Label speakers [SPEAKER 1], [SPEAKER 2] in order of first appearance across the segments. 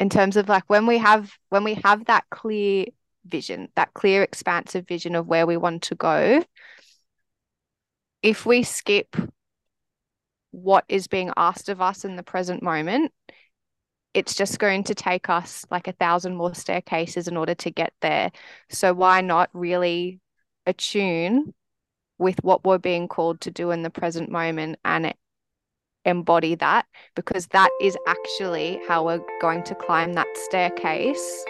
[SPEAKER 1] in terms of like when we have when we have that clear vision, that clear expansive vision of where we want to go, if we skip what is being asked of us in the present moment, it's just going to take us like a thousand more staircases in order to get there. So why not really attune with what we're being called to do in the present moment and embody that because that is actually how we're going to climb that staircase.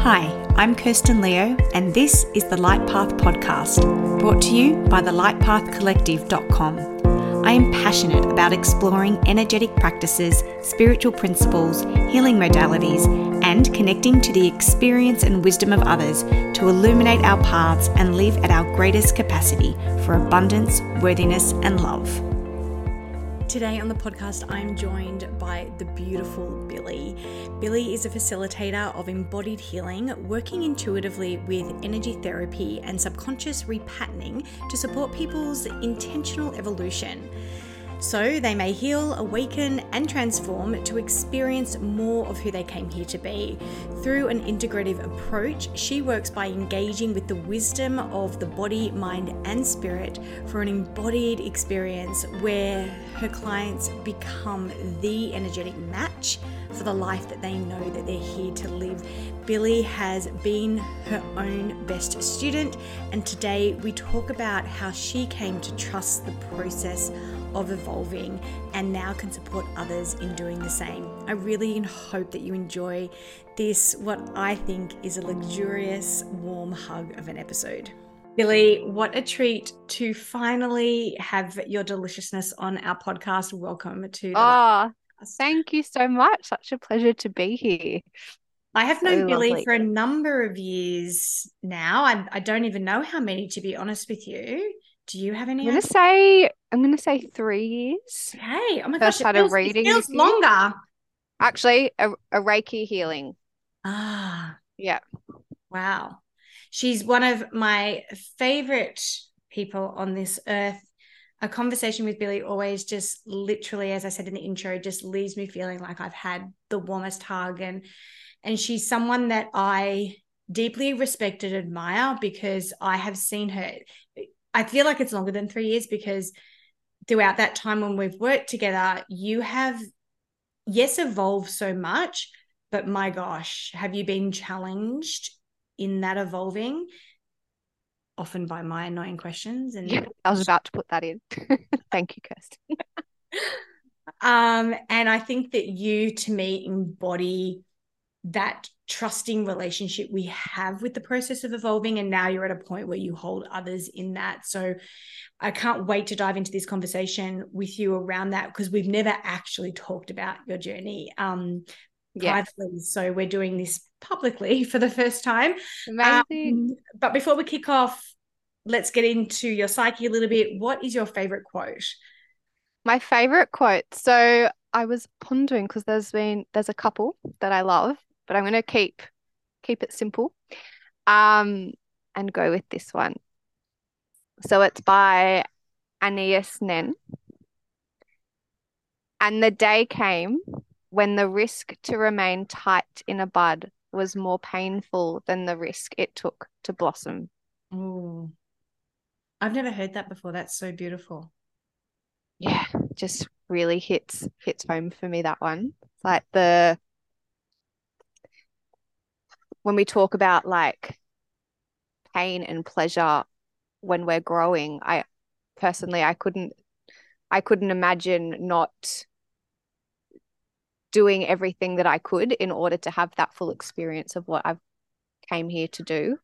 [SPEAKER 2] Hi, I'm Kirsten Leo, and this is the Light Path Podcast, brought to you by the lightpathcollective.com. I am passionate about exploring energetic practices, spiritual principles, healing modalities, and connecting to the experience and wisdom of others to illuminate our paths and live at our greatest capacity for abundance, worthiness, and love. Today on the podcast, I'm joined by the beautiful Billie. Billie is a facilitator of embodied healing, working intuitively with energy therapy and subconscious repatterning to support people's intentional evolution so they may heal, awaken, and transform to experience more of who they came here to be. Through an integrative approach, she works by engaging with the wisdom of the body, mind, and spirit for an embodied experience where her clients become the energetic match for the life that they know that they're here to live. Billie has been her own best student, and today we talk about how she came to trust the process of evolving and now can support others in doing the same. I really hope that you enjoy this, what I think is a luxurious, warm hug of an episode. Billie, what a treat to finally have your deliciousness on our podcast. Welcome to
[SPEAKER 1] the Oh, thank you so much. Such a pleasure to be here.
[SPEAKER 2] I have known so Billie lovely. for a number of years now. I, I don't even know how many, to be honest with you. Do you have any?
[SPEAKER 1] I'm gonna say I'm gonna say three years.
[SPEAKER 2] Hey, oh my gosh, it feels, reading it feels longer.
[SPEAKER 1] Actually, a, a Reiki healing.
[SPEAKER 2] Ah,
[SPEAKER 1] yeah.
[SPEAKER 2] Wow, she's one of my favorite people on this earth. A conversation with Billie always just literally, as I said in the intro, just leaves me feeling like I've had the warmest hug and and she's someone that I deeply respect and admire because I have seen her I feel like it's longer than three years because throughout that time when we've worked together, you have, yes, evolved so much, but my gosh, have you been challenged in that evolving? Often by my annoying questions. And
[SPEAKER 1] yeah, I was about to put that in. Thank you, Kirsten.
[SPEAKER 2] um, and I think that you, to me, embody that trusting relationship we have with the process of evolving and now you're at a point where you hold others in that. So i can't wait to dive into this conversation with you around that because we've never actually talked about your journey. Um privately so we're doing this publicly for the first time.
[SPEAKER 1] Amazing. Um,
[SPEAKER 2] but before we kick off let's get into your psyche a little bit. What is your favorite quote?
[SPEAKER 1] My favorite quote. So I was pondering because there's been there's a couple that I love but I'm going to keep keep it simple um, and go with this one. So it's by Anais Nin. And the day came when the risk to remain tight in a bud was more painful than the risk it took to blossom.
[SPEAKER 2] Oh, I've never heard that before. That's so beautiful.
[SPEAKER 1] Yeah, just really hits hits home for me that one. It's like the when we talk about like pain and pleasure when we're growing, I personally I couldn't I couldn't imagine not doing everything that I could in order to have that full experience of what I've came here to do.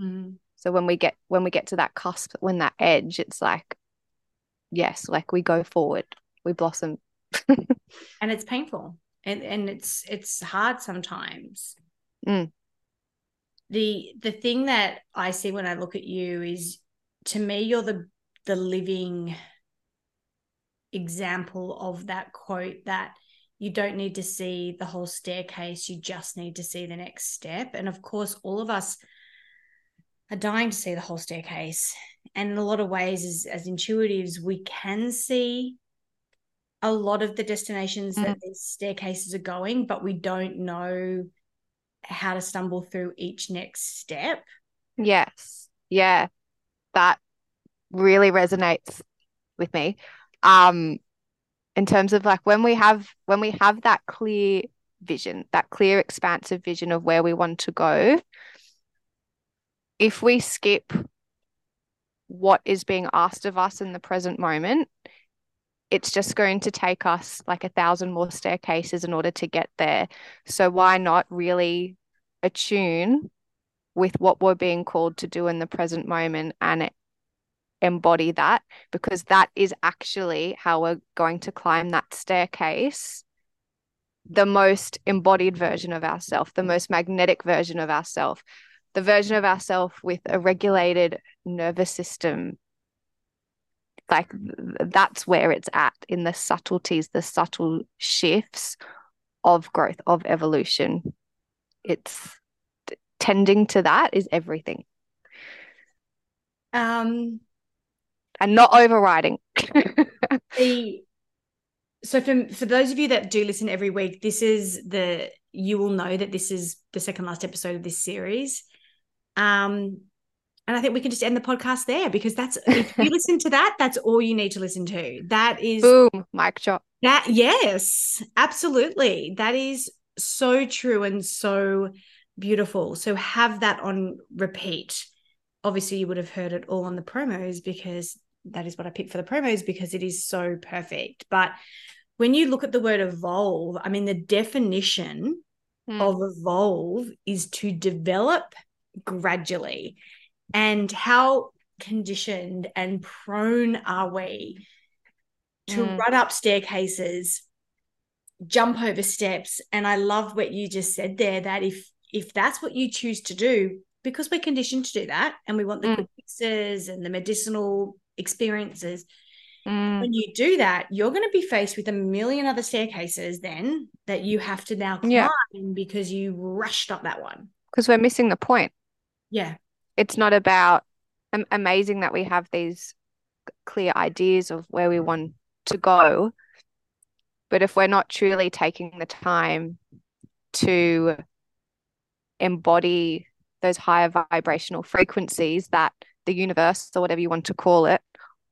[SPEAKER 2] Mm.
[SPEAKER 1] So when we get when we get to that cusp, when that edge, it's like, yes, like we go forward, we blossom.
[SPEAKER 2] and it's painful. And and it's it's hard sometimes.
[SPEAKER 1] Mm
[SPEAKER 2] the the thing that I see when I look at you is to me you're the the living example of that quote that you don't need to see the whole staircase you just need to see the next step and of course all of us are dying to see the whole staircase and in a lot of ways as, as intuitives we can see a lot of the destinations mm. that these staircases are going, but we don't know how to stumble through each next step.
[SPEAKER 1] Yes. Yeah. That really resonates with me. Um in terms of like when we have when we have that clear vision, that clear expansive vision of where we want to go, if we skip what is being asked of us in the present moment, it's just going to take us like a thousand more staircases in order to get there. So why not really attune with what we're being called to do in the present moment and embody that because that is actually how we're going to climb that staircase the most embodied version of ourself the most magnetic version of ourself the version of ourself with a regulated nervous system like that's where it's at in the subtleties the subtle shifts of growth of evolution. It's tending to that is everything.
[SPEAKER 2] Um
[SPEAKER 1] and not overriding.
[SPEAKER 2] the so for for those of you that do listen every week this is the you will know that this is the second last episode of this series. Um and I think we can just end the podcast there because that's if you listen to that, that's all you need to listen to. That is
[SPEAKER 1] boom, mic drop.
[SPEAKER 2] That yes, absolutely. That is so true and so beautiful. So have that on repeat. Obviously, you would have heard it all on the promos because that is what I picked for the promos because it is so perfect. But when you look at the word evolve, I mean, the definition mm. of evolve is to develop gradually and how conditioned and prone are we to mm. run up staircases jump over steps and i love what you just said there that if if that's what you choose to do because we're conditioned to do that and we want the mm. fixes and the medicinal experiences mm. when you do that you're going to be faced with a million other staircases then that you have to now climb yeah. because you rushed up that one
[SPEAKER 1] because we're missing the point
[SPEAKER 2] yeah
[SPEAKER 1] it's not about um, amazing that we have these clear ideas of where we want to go but if we're not truly taking the time to embody those higher vibrational frequencies that the universe or whatever you want to call it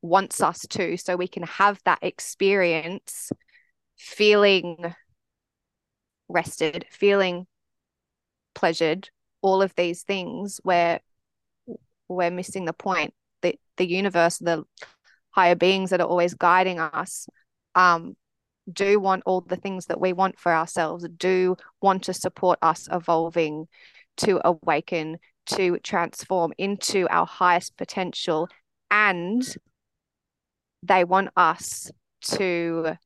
[SPEAKER 1] wants us to so we can have that experience feeling rested feeling pleasured all of these things where we're missing the point. The the universe, the higher beings that are always guiding us, um, do want all the things that we want for ourselves, do want to support us evolving, to awaken, to transform into our highest potential. And they want us to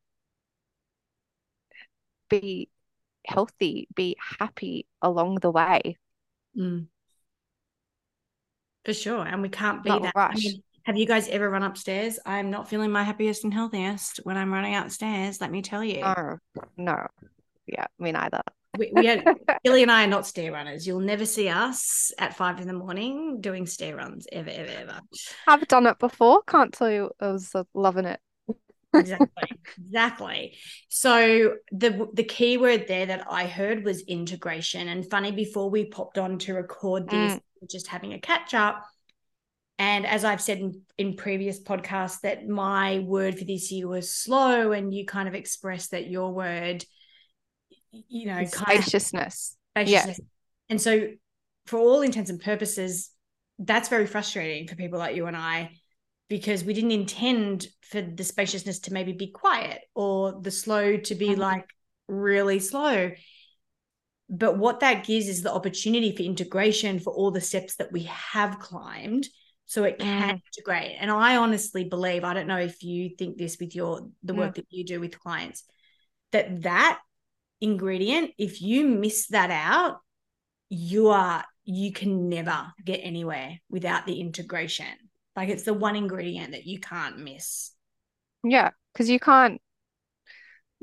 [SPEAKER 1] be healthy, be happy along the way.
[SPEAKER 2] Mm. For sure. And we can't be not that. Rush. I mean, have you guys ever run upstairs? I'm not feeling my happiest and healthiest when I'm running upstairs, let me tell you.
[SPEAKER 1] No, no. Yeah, me neither.
[SPEAKER 2] we, we had, Billie and I are not stair runners. You'll never see us at five in the morning doing stair runs ever, ever, ever.
[SPEAKER 1] I've done it before. Can't tell you I was loving it.
[SPEAKER 2] Exactly exactly so the the key word there that i heard was integration and funny before we popped on to record this mm just having a catch up. And as I've said in, in previous podcasts, that my word for this year was slow, and you kind of expressed that your word, you know,
[SPEAKER 1] spaciousness.
[SPEAKER 2] Kind of, spaciousness. Yeah. And so, for all intents and purposes, that's very frustrating for people like you and I because we didn't intend for the spaciousness to maybe be quiet or the slow to be mm-hmm. like really slow but what that gives is the opportunity for integration for all the steps that we have climbed so it can mm. integrate and i honestly believe i don't know if you think this with your the work mm. that you do with clients that that ingredient if you miss that out you are you can never get anywhere without the integration like it's the one ingredient that you can't miss
[SPEAKER 1] yeah because you can't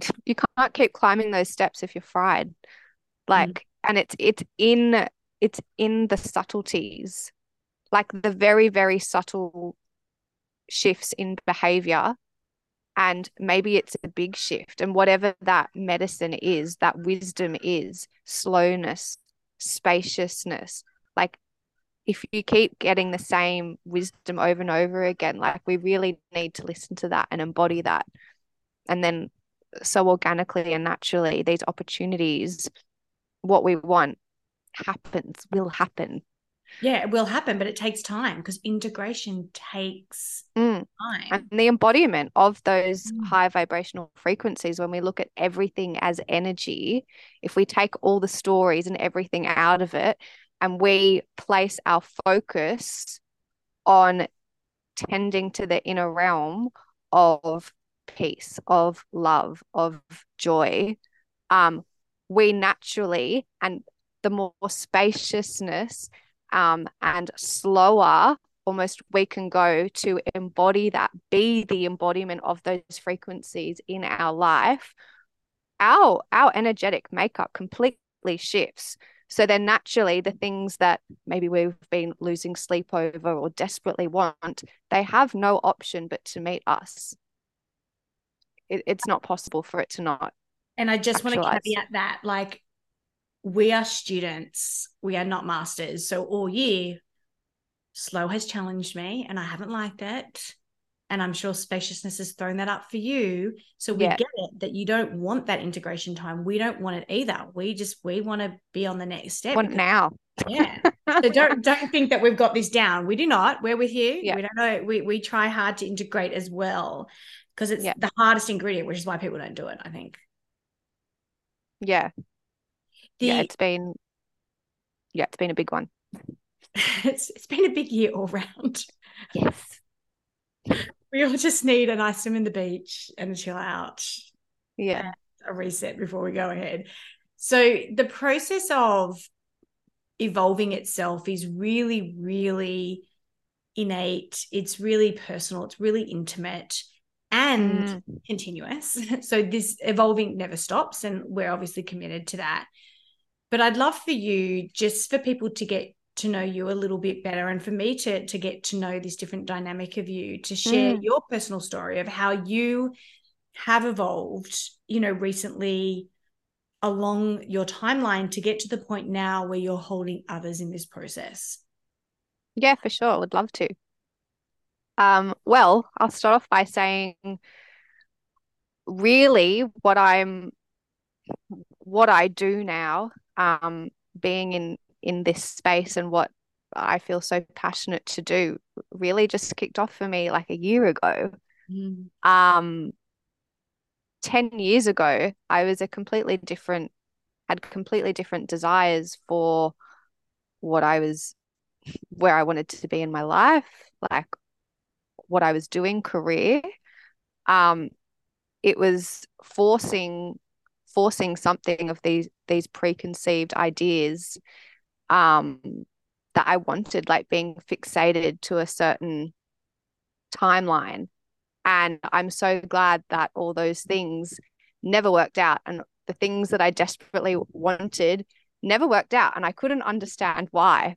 [SPEAKER 1] you can't keep climbing those steps if you're fried like mm. and it's it's in it's in the subtleties like the very very subtle shifts in behavior And maybe it's a big shift. And whatever that medicine is, that wisdom is slowness, spaciousness. Like if you keep getting the same wisdom over and over again, like we really need to listen to that and embody that. And then so organically and naturally, these opportunities, what we want happens, will happen.
[SPEAKER 2] Yeah, it will happen, but it takes time because integration takes
[SPEAKER 1] mm.
[SPEAKER 2] time.
[SPEAKER 1] And the embodiment of those mm. high vibrational frequencies, when we look at everything as energy, if we take all the stories and everything out of it and we place our focus on tending to the inner realm of peace, of love, of joy, um, we naturally and the more spaciousness um, and slower almost we can go to embody that, be the embodiment of those frequencies in our life, our our energetic makeup completely shifts. So then naturally the things that maybe we've been losing sleep over or desperately want, they have no option but to meet us. It, it's not possible for it to not.
[SPEAKER 2] And I just actualize. want to caveat that like we are students, we are not masters. So all year, slow has challenged me and I haven't liked it. And I'm sure spaciousness has thrown that up for you. So we yeah. get it that you don't want that integration time. We don't want it either. We just we want to be on the next step.
[SPEAKER 1] Want now.
[SPEAKER 2] Yeah. so don't don't think that we've got this down. We do not. We're with you. Yeah. We don't know. We we try hard to integrate as well because it's yeah. the hardest ingredient, which is why people don't do it, I think.
[SPEAKER 1] Yeah. The, yeah, it's been yeah, it's been a big one.
[SPEAKER 2] it's it's been a big year all round.
[SPEAKER 1] Yes.
[SPEAKER 2] We all just need a nice swim in the beach and a chill out.
[SPEAKER 1] Yeah.
[SPEAKER 2] A reset before we go ahead. So the process of evolving itself is really, really innate. It's really personal. It's really intimate and mm. continuous. So this evolving never stops. And we're obviously committed to that. But I'd love for you, just for people to get to know you a little bit better and for me to to get to know this different dynamic of you to share mm. your personal story of how you have evolved you know recently along your timeline to get to the point now where you're holding others in this process
[SPEAKER 1] yeah for sure would love to um well i'll start off by saying really what i'm what i do now um, being in in this space and what I feel so passionate to do really just kicked off for me like a year ago. Mm. Um, 10 years ago, I was a completely different, had completely different desires for what I was, where I wanted to be in my life, like what I was doing, career. Um, it was forcing forcing something of these these preconceived ideas um that I wanted, like being fixated to a certain timeline. And I'm so glad that all those things never worked out. And the things that I desperately wanted never worked out. And I couldn't understand why.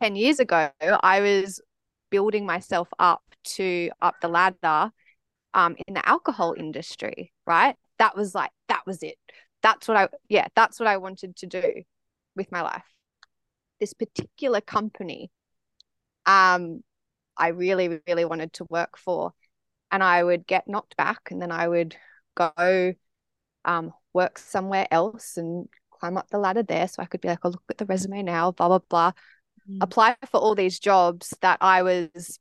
[SPEAKER 1] 10 years ago, I was building myself up to up the ladder um, in the alcohol industry, right? that was like that was it that's what i yeah that's what i wanted to do with my life. This particular company um i really really wanted to work for and i would get knocked back and then i would go um work somewhere else and climb up the ladder there so i could be like oh look at the resume now blah blah blah. Mm. apply for all these jobs that i was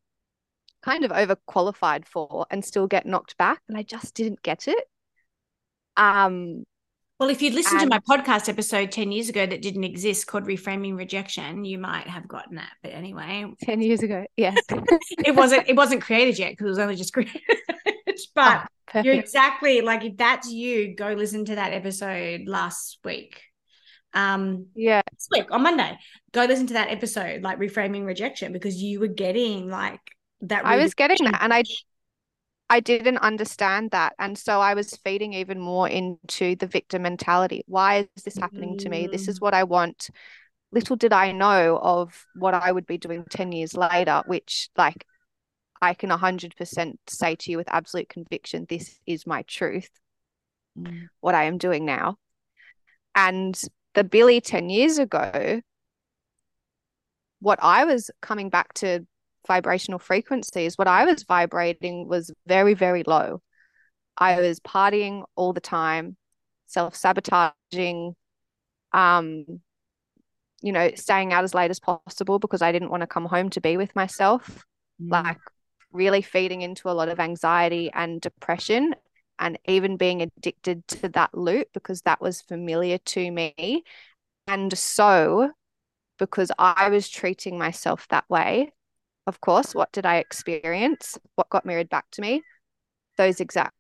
[SPEAKER 1] kind of overqualified for and still get knocked back and i just didn't get it. Um,
[SPEAKER 2] well, if you'd listened and, to my podcast episode 10 years ago that didn't exist called Reframing Rejection, you might have gotten that. But anyway.
[SPEAKER 1] 10 years ago, yes.
[SPEAKER 2] it wasn't it wasn't created yet because it was only just created. but oh, you're exactly like if that's you, go listen to that episode last week. Um
[SPEAKER 1] yeah.
[SPEAKER 2] This week on Monday. Go listen to that episode, like reframing rejection, because you were getting like that.
[SPEAKER 1] I was getting that. And I I didn't understand that. And so I was feeding even more into the victim mentality. Why is this happening to me? This is mm. what I want. Little did I know of what I would be doing 10 years later, which, like, I can 100% say to you with absolute conviction, this is my truth, mm. what I am doing now. And the Billie 10 years ago, what I was coming back to vibrational frequencies, what I was vibrating was very, very low. I was partying all the time, self sabotaging, um, you know, staying out as late as possible because I didn't want to come home to be with myself. Mm. Like really feeding into a lot of anxiety and depression and even being addicted to that loop because that was familiar to me. And so, because I was treating myself that way, of course, what did I experience? What got mirrored back to me? Those exact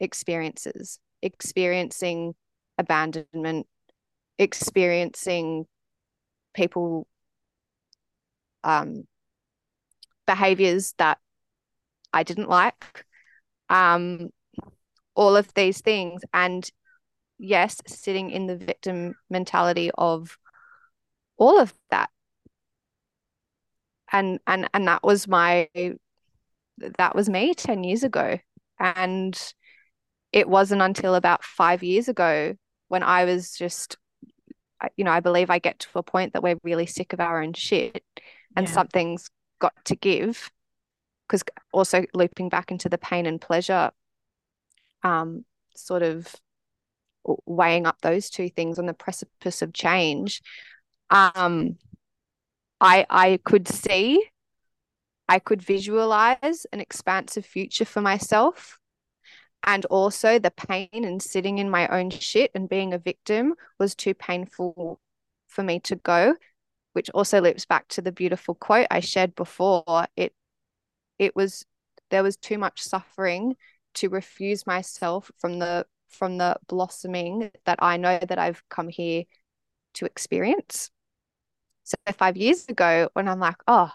[SPEAKER 1] experiences, experiencing abandonment, experiencing people um, behaviors that I didn't like, um, all of these things. And yes, sitting in the victim mentality of all of that. And and and that was my that was me 10 years ago. And it wasn't until about five years ago when I was just, you know, I believe I get to a point that we're really sick of our own shit and yeah. something's got to give because also looping back into the pain and pleasure um, sort of weighing up those two things on the precipice of change um, i i could see i could visualize an expansive future for myself and also the pain and sitting in my own shit and being a victim was too painful for me to go which also loops back to the beautiful quote i shared before it it was there was too much suffering to refuse myself from the from the blossoming that I know that I've come here to experience. So five years ago, when I'm like, oh,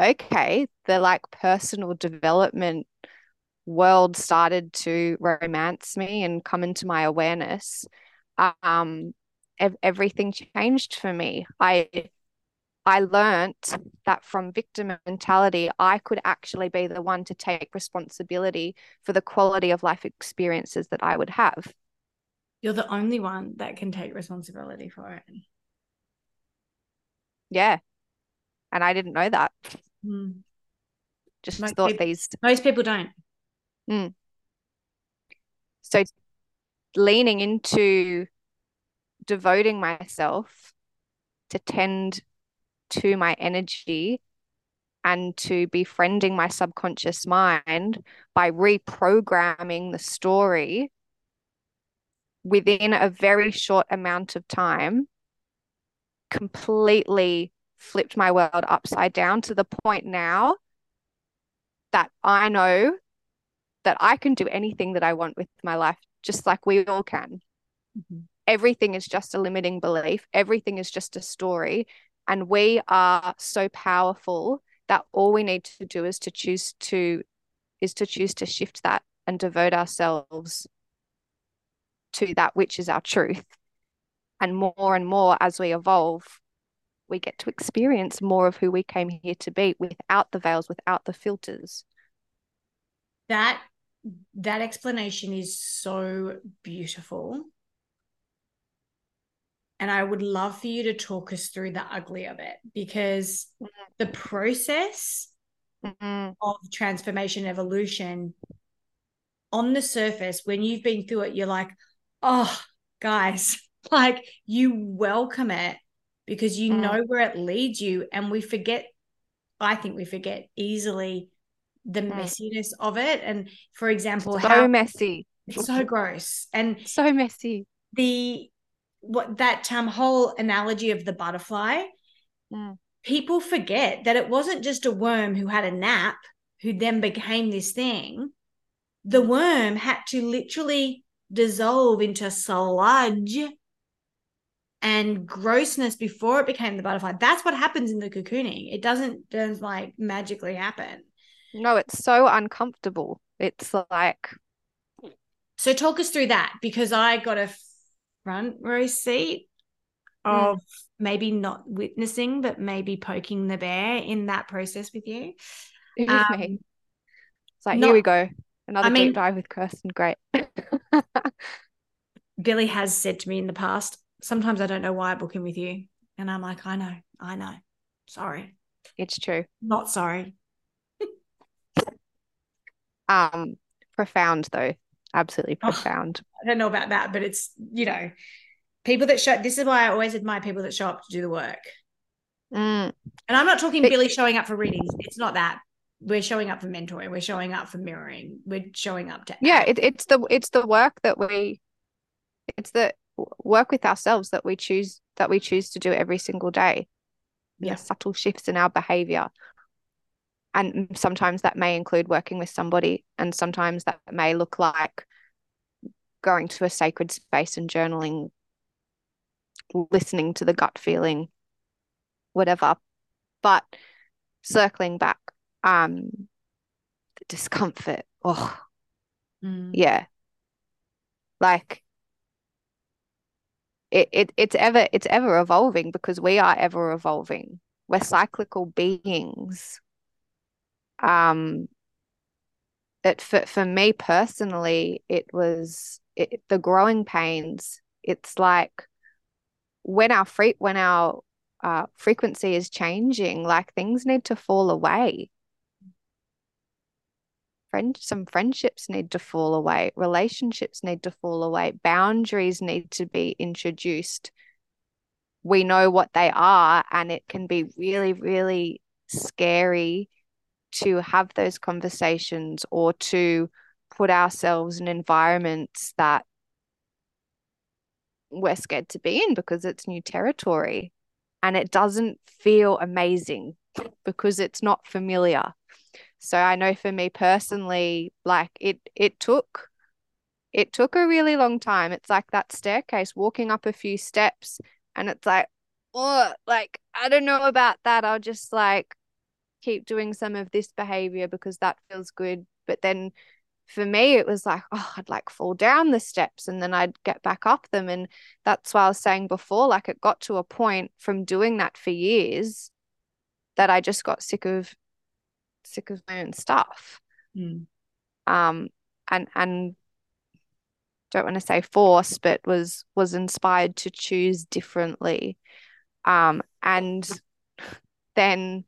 [SPEAKER 1] okay, the like personal development world started to romance me and come into my awareness, um, ev- everything changed for me. I I learnt that from victim mentality, I could actually be the one to take responsibility for the quality of life experiences that I would have.
[SPEAKER 2] You're the only one that can take responsibility for it.
[SPEAKER 1] Yeah. And I didn't know that.
[SPEAKER 2] Mm.
[SPEAKER 1] Just most thought
[SPEAKER 2] people,
[SPEAKER 1] these.
[SPEAKER 2] Most people don't.
[SPEAKER 1] Mm. So leaning into devoting myself to tend to my energy and to befriending my subconscious mind by reprogramming the story within a very short amount of time completely flipped my world upside down to the point now that I know that I can do anything that I want with my life, just like we all can. Mm-hmm. Everything is just a limiting belief, everything is just a story. And we are so powerful that all we need to do is to choose to is to choose to shift that and devote ourselves to that which is our truth. And more and more as we evolve, we get to experience more of who we came here to be without the veils, without the filters.
[SPEAKER 2] That that explanation is so beautiful and I would love for you to talk us through the ugly of it because mm-hmm. the process mm-hmm. of transformation evolution on the surface, when you've been through it, you're like, oh, guys, like you welcome it because you mm. know where it leads you. And we forget, I think we forget easily the mm. messiness of it. And for example,
[SPEAKER 1] so how messy.
[SPEAKER 2] It's so gross and
[SPEAKER 1] so messy.
[SPEAKER 2] The what that um, whole analogy of the butterfly,
[SPEAKER 1] mm.
[SPEAKER 2] people forget that it wasn't just a worm who had a nap who then became this thing. The mm. worm had to literally dissolve into sludge and grossness before it became the butterfly. That's what happens in the cocooning. It doesn't just like magically happen.
[SPEAKER 1] No, it's so uncomfortable. It's like.
[SPEAKER 2] So talk us through that because I got a front row seat hmm. of maybe not witnessing, but maybe poking the bear in that process with you. Um,
[SPEAKER 1] me. It's like,
[SPEAKER 2] not-
[SPEAKER 1] here we go. Another
[SPEAKER 2] I mean-
[SPEAKER 1] deep dive with Kirsten. Great.
[SPEAKER 2] Billie has said to me in the past, sometimes I don't know why I book him with you. And I'm like, I know, I know. Sorry.
[SPEAKER 1] it's true.
[SPEAKER 2] Not sorry.
[SPEAKER 1] Um, profound though. Absolutely
[SPEAKER 2] Oh.
[SPEAKER 1] profound.
[SPEAKER 2] I don't know about that, but it's, you know, people that show this is why I always admire people that show up to do the work.
[SPEAKER 1] Mm,
[SPEAKER 2] And I'm not talking
[SPEAKER 1] But-
[SPEAKER 2] Billie showing up for readings. It's not that. We're showing up for mentoring. We're showing up for mirroring. We're showing up to
[SPEAKER 1] yeah, it, it's the it's the work that we it's the work with ourselves that we choose that we choose to do every single day.
[SPEAKER 2] Yeah.
[SPEAKER 1] Subtle shifts in our behavior. And sometimes that may include working with somebody, and sometimes that may look like going to a sacred space and journaling, listening to the gut feeling, whatever. But circling back, um, the discomfort. Oh,
[SPEAKER 2] Mm.
[SPEAKER 1] yeah. Like it, it it's ever it's ever evolving because we are ever evolving. We're cyclical beings. Um it for for me personally, it was it, the growing pains. It's like when our free when our uh, frequency is changing, like things need to fall away. Friend, some friendships need to fall away, relationships need to fall away, boundaries need to be introduced. We know what they are, and it can be really, really scary to have those conversations or to put ourselves in environments that we're scared to be in because it's new territory and it doesn't feel amazing because it's not familiar. So I know for me personally, like it it took it took a really long time. It's like that staircase, walking up a few steps, and it's like, oh, like I don't know about that. I'll just like keep doing some of this behavior because that feels good. But then for me, it was like, oh, I'd like fall down the steps and then I'd get back up them. And that's why I was saying before, like it got to a point from doing that for years that I just got sick of sick of my own stuff.
[SPEAKER 2] Mm.
[SPEAKER 1] Um and and don't want to say force, but was was inspired to choose differently. Um and then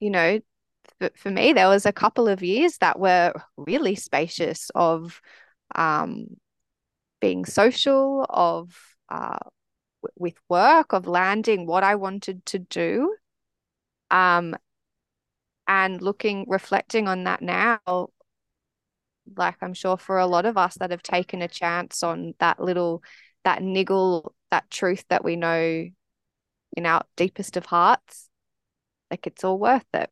[SPEAKER 1] you know for, for me there was a couple of years that were really spacious of um being social of uh w- with work of landing what I wanted to do um and looking reflecting on that now like I'm sure for a lot of us that have taken a chance on that little that niggle that truth that we know in our deepest of hearts like it's all worth it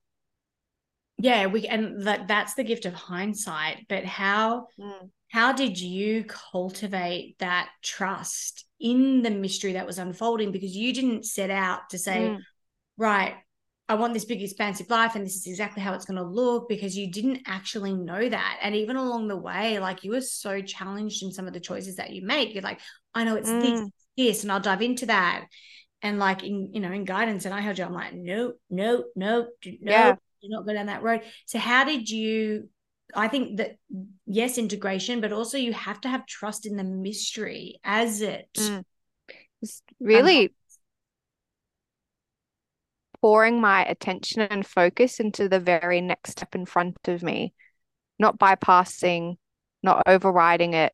[SPEAKER 2] Yeah, we and that that's the gift of hindsight. But how how did you cultivate that trust in the mystery that was unfolding? Because you didn't set out to say,
[SPEAKER 1] Mm.
[SPEAKER 2] right, I want this big expansive life and this is exactly how it's going to look because you didn't actually know that. And even along the way, like you were so challenged in some of the choices that you make. You're like, I know it's this,
[SPEAKER 1] Mm.
[SPEAKER 2] this, and I'll dive into that. And like in, you know, in guidance, and I heard you, I'm like, no, no, no, no,
[SPEAKER 1] Yeah.
[SPEAKER 2] do not go down that road. So how did you I think that yes, integration, but also you have to have trust in the mystery as it
[SPEAKER 1] Mm. Really pouring my attention and focus into the very next step in front of me, not bypassing, not overriding it.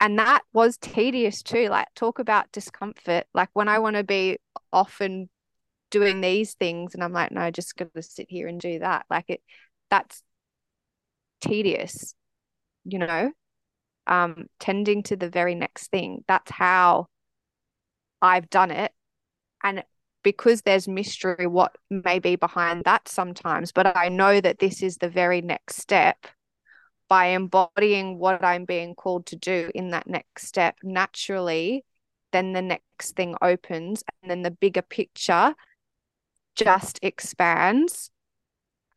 [SPEAKER 1] And that was tedious too. Like, talk about discomfort. Like, when I want to be off and doing these things, and I'm like, no, just gonna sit here and do that. Like, it, that's tedious, you know? Um, tending to the very next thing. That's how I've done it. And because there's mystery what may be behind that sometimes, but I know that this is the very next step. By embodying what I'm being called to do in that next step, naturally, then the next thing opens, and then the bigger picture just expands.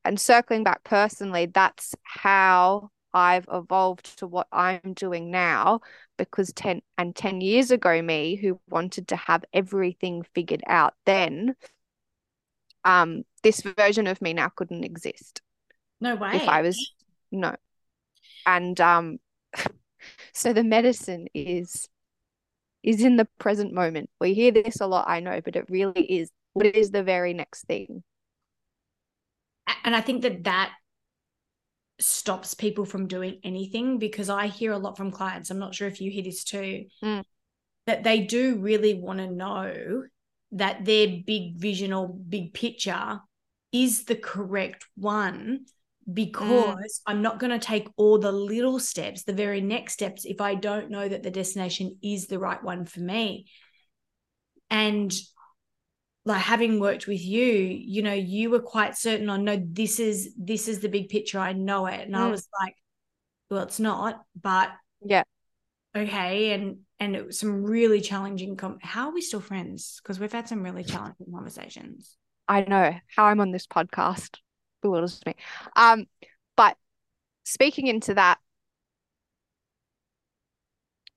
[SPEAKER 1] And circling back personally, that's how I've evolved to what I'm doing now because 10 and 10 years ago me who wanted to have everything figured out then um, this version of me now couldn't exist.
[SPEAKER 2] No way.
[SPEAKER 1] If I was no. And um so the medicine is is in the present moment. We hear this a lot, I know, but it really is what is the very next thing.
[SPEAKER 2] And I think that that stops people from doing anything because I hear a lot from clients. I'm not sure if you hear this too,
[SPEAKER 1] mm. that
[SPEAKER 2] they do really want to know that their big vision or big picture is the correct one because mm. I'm not going to take all the little steps, the very next steps, if I don't know that the destination is the right one for me. And like having worked with you, you know, you were quite certain on no, this is this is the big picture. I know it. And mm. I was like, well, it's not, but
[SPEAKER 1] yeah.
[SPEAKER 2] Okay. And and it was some really challenging com- how are we still friends? Because we've had some really challenging conversations.
[SPEAKER 1] I know how I'm on this podcast bewilders me. Um, but speaking into that,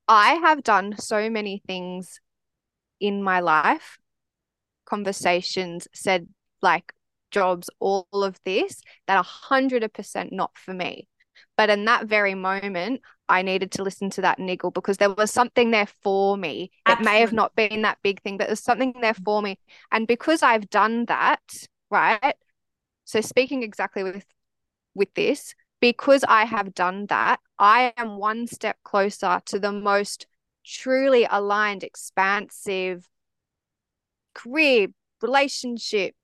[SPEAKER 1] I have done so many things in my life, conversations, said like jobs, all of this that are hundred percent not for me. But in that very moment, I needed to listen to that niggle because there was something there for me. Absolutely. It may have not been that big thing, but there's something there mm. for me. And because I've done that, right? So speaking exactly with with this, because I have done that, I am one step closer to the most truly aligned, expansive career, relationship,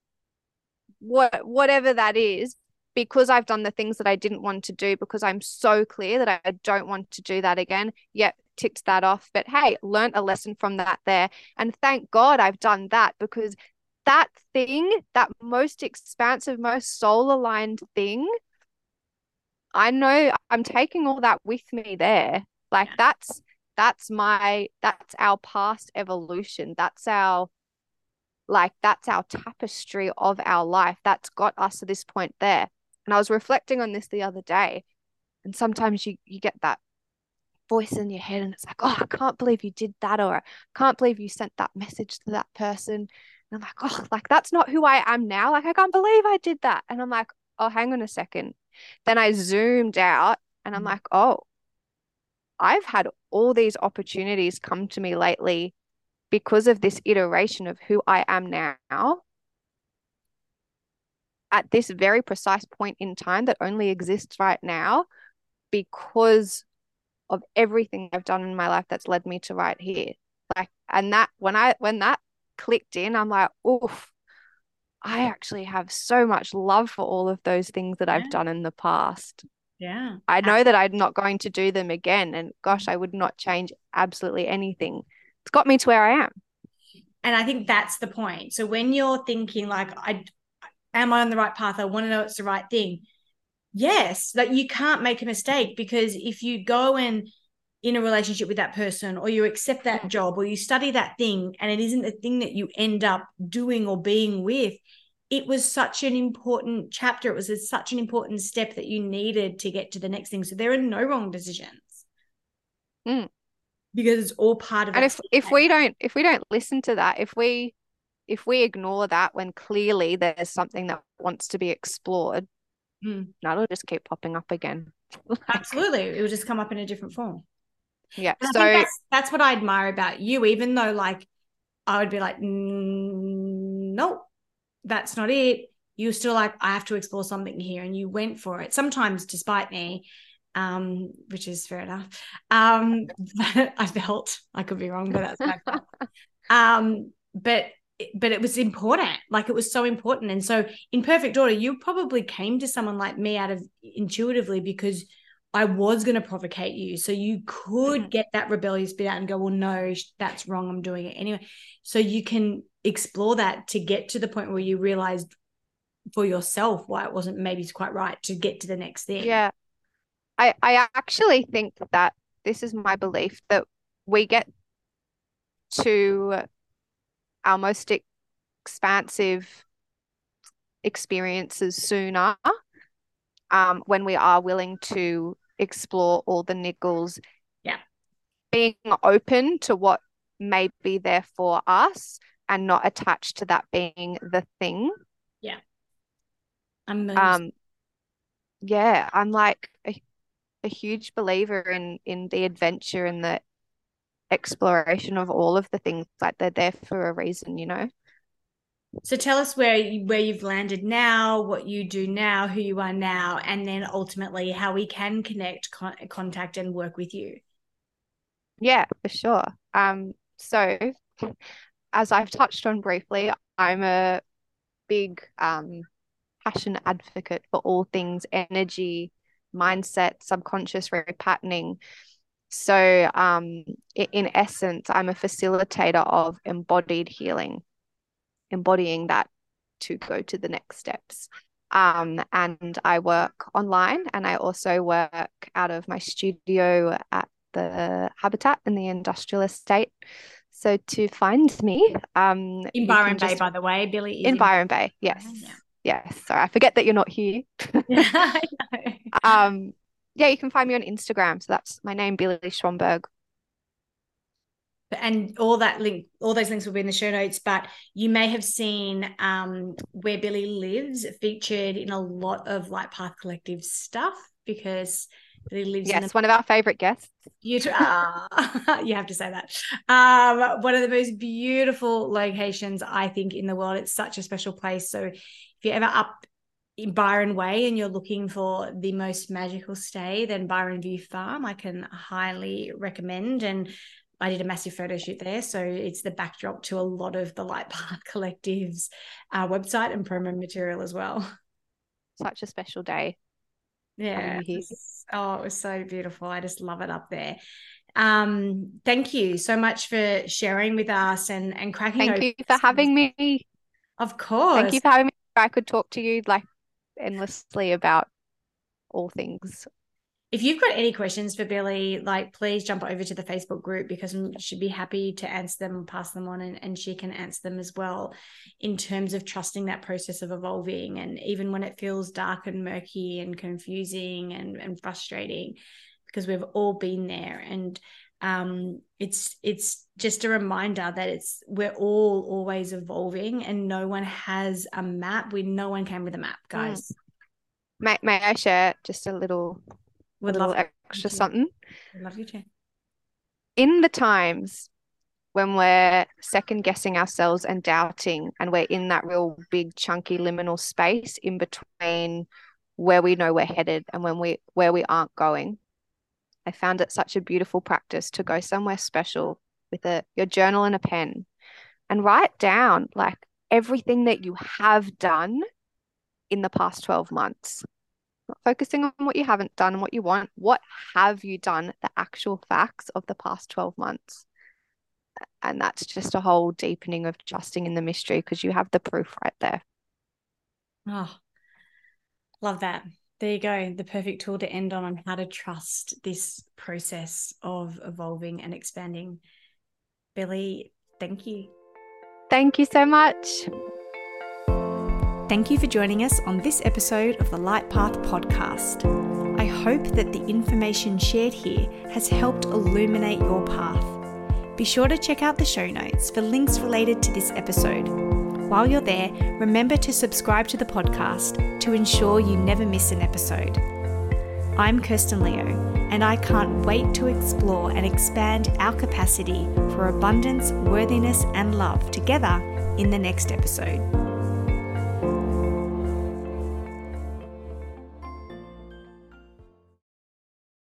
[SPEAKER 1] what whatever that is, because I've done the things that I didn't want to do, because I'm so clear that I don't want to do that again. Yet ticked that off. But hey, learned a lesson from that there. And thank God I've done that because that thing, that most expansive, most soul aligned thing, I know I'm taking all that with me there. Like that's that's my that's our past evolution. That's our like that's our tapestry of our life. That's got us to this point there. And I was reflecting on this the other day. And sometimes you you get that voice in your head and it's like, oh, I can't believe you did that, or I can't believe you sent that message to that person. And I'm like, oh, like that's not who I am now. Like, I can't believe I did that. And I'm like, oh, hang on a second. Then I zoomed out and I'm mm. like, oh, I've had all these opportunities come to me lately because of this iteration of who I am now at this very precise point in time that only exists right now because of everything I've done in my life that's led me to right here. Like, and that when I when that clicked in, I'm like, oof, I actually have so much love for all of those things that yeah. I've done in the past.
[SPEAKER 2] Yeah.
[SPEAKER 1] I know that I'm not going to do them again. And gosh, I would not change absolutely anything. It's got me to where I am.
[SPEAKER 2] And I think that's the point. So when you're thinking like, I am I on the right path? I want to know it's the right thing. Yes, that you can't make a mistake because if you go and in a relationship with that person or you accept that job or you study that thing and it isn't the thing that you end up doing or being with it was such an important chapter it was a, such an important step that you needed to get to the next thing so there are no wrong decisions
[SPEAKER 1] mm.
[SPEAKER 2] Because it's all part of
[SPEAKER 1] and if if we don't if we don't listen to that if we if we ignore that when clearly there's something that wants to be explored
[SPEAKER 2] mm.
[SPEAKER 1] that'll just keep popping up again
[SPEAKER 2] absolutely it will just come up in a different form
[SPEAKER 1] yeah.
[SPEAKER 2] so that's, that's, what I admire about you, even though like I would be like, mm, nope, that's not it. You're still like, I have to explore something here. And you went for it. Sometimes despite me, um, which is fair enough. Um, I felt I could be wrong, but that's my fault. um, but but it was important like it was so important and so in perfect order you probably came to someone like me out of intuitively because I was going to provocate you. So you could get that rebellious bit out and go, well, no, that's wrong. I'm doing it anyway. So you can explore that to get to the point where you realized for yourself why it wasn't maybe quite right to get to the next thing.
[SPEAKER 1] Yeah. I, I actually think that this is my belief that we get to our most expansive experiences sooner um, when we are willing to explore all the niggles.
[SPEAKER 2] Yeah.
[SPEAKER 1] Being open to what may be there for us and not attached to that being the thing.
[SPEAKER 2] Yeah. I'm
[SPEAKER 1] um yeah, I'm like a, huge believer in in the adventure and the exploration of all of the things like they're there for a reason, you know.
[SPEAKER 2] So tell us where you, where you've landed now, what you do now, who you are now, and then ultimately how we can connect, con- contact, and work with you.
[SPEAKER 1] Yeah, for sure. Um, so as I've touched on briefly, I'm a big um, passion advocate for all things energy, mindset, subconscious repatterning. So, um, in essence, I'm a facilitator of embodied healing embodying that to go to the next steps. Um, and I work online and I also work out of my studio at the Habitat in the industrial estate. So to find me, um,
[SPEAKER 2] in Byron Bay, by the way, Billie
[SPEAKER 1] in, in Byron Bay. Yes, yeah. Yes. Sorry, I forget that you're not here. um, yeah, you can find me on Instagram. So that's my name, Billie Schwamberg
[SPEAKER 2] and all that link all those links will be in the show notes but you may have seen um, where billie lives featured in a lot of light path collective stuff because billie lives
[SPEAKER 1] yes a- one of our favorite guests
[SPEAKER 2] you, uh, you have to say that um, one of the most beautiful locations i think in the world it's such a special place so if you're ever up in Byron Bay and you're looking for the most magical stay, then Byron View Farm I can highly recommend. And I did a massive photo shoot there. So it's the backdrop to a lot of the Light Path Collective's uh, website and promo material as well.
[SPEAKER 1] Such a special day.
[SPEAKER 2] Yeah. Oh, it was so beautiful. I just love it up there. Um, thank you so much for sharing with us and and cracking.
[SPEAKER 1] Thank you for having me.
[SPEAKER 2] Of course.
[SPEAKER 1] Thank you for having me. I could talk to you like endlessly about all things
[SPEAKER 2] if you've got any questions for Billie, like please jump over to the Facebook group because she'd be happy to answer them and pass them on and, and she can answer them as well in terms of trusting that process of evolving. And even when it feels dark and murky and confusing and, and frustrating, because we've all been there. And um, it's it's just a reminder that it's we're all always evolving and no one has a map. We no one came with a map, mm. guys. Mm.
[SPEAKER 1] May, may I share just a little would love extra something.
[SPEAKER 2] love you too.
[SPEAKER 1] In the times when we're second guessing ourselves and doubting, and we're in that real big chunky liminal space in between where we know we're headed and when we where we aren't going. I found it such a beautiful practice to go somewhere special with a your journal and a pen and write down like everything that you have done in the past 12 months not focusing on what you haven't done and what you want. What have you done? The actual facts of the past 12 months. And that's just a whole deepening of trusting in the mystery because you have the proof right there.
[SPEAKER 2] Oh, love that. There you go. The perfect tool to end on on how to trust this process of evolving and expanding. Billie, thank you.
[SPEAKER 1] Thank you so much.
[SPEAKER 2] Thank you for joining us on this episode of the Light Path podcast. I hope that the information shared here has helped illuminate your path. Be sure to check out the show notes for links related to this episode. While you're there, remember to subscribe to the podcast to ensure you never miss an episode. I'm Kirsten Leo, and I can't wait to explore and expand our capacity for abundance, worthiness, and love together in the next episode.